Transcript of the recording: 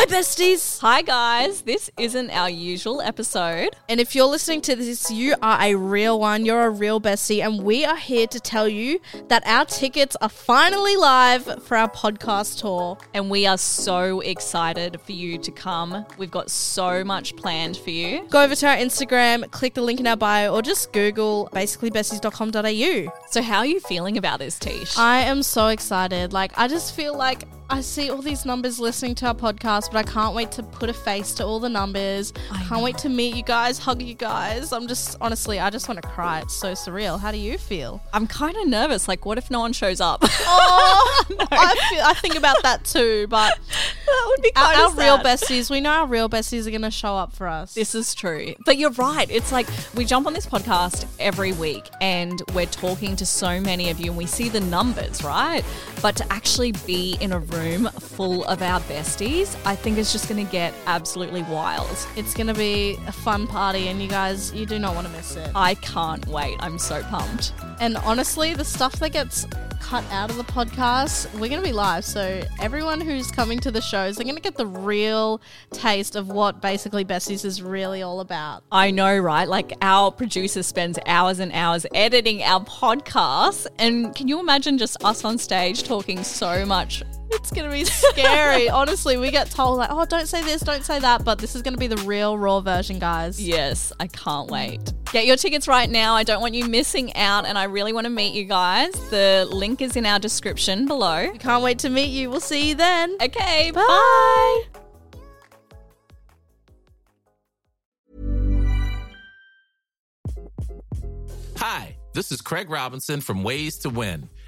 Hi, besties. Hi, guys. This isn't our usual episode. And if you're listening to this, you are a real one. You're a real bestie. And we are here to tell you that our tickets are finally live for our podcast tour. And we are so excited for you to come. We've got so much planned for you. Go over to our Instagram, click the link in our bio, or just Google basicallybesties.com.au. So, how are you feeling about this, Tish? I am so excited. Like, I just feel like I see all these numbers listening to our podcast, but I can't wait to put a face to all the numbers. I can't wait to meet you guys, hug you guys. I'm just, honestly, I just want to cry. It's so surreal. How do you feel? I'm kind of nervous. Like, what if no one shows up? Oh, no. I, feel, I think about that too, but that would be our, our real besties, we know our real besties are going to show up for us. This is true. But you're right. It's like we jump on this podcast every week and we're talking to so many of you and we see the numbers, right? But to actually be in a room full of our besties, I think it's just going to get absolutely wild. It's going to be a fun party and you guys, you do not want to miss it. I can't wait. I'm so pumped. And honestly, the stuff that gets cut out of the podcast, we're going to be live. So everyone who's coming to the shows, they're going to get the real taste of what Basically Besties is really all about. I know, right? Like our producer spends hours and hours editing our podcast. And can you imagine just us on stage talking so much it's gonna be scary. Honestly, we get told like, "Oh, don't say this, don't say that," but this is gonna be the real raw version, guys. Yes, I can't wait. Get your tickets right now. I don't want you missing out, and I really want to meet you guys. The link is in our description below. We can't wait to meet you. We'll see you then. Okay, bye. bye. Hi, this is Craig Robinson from Ways to Win,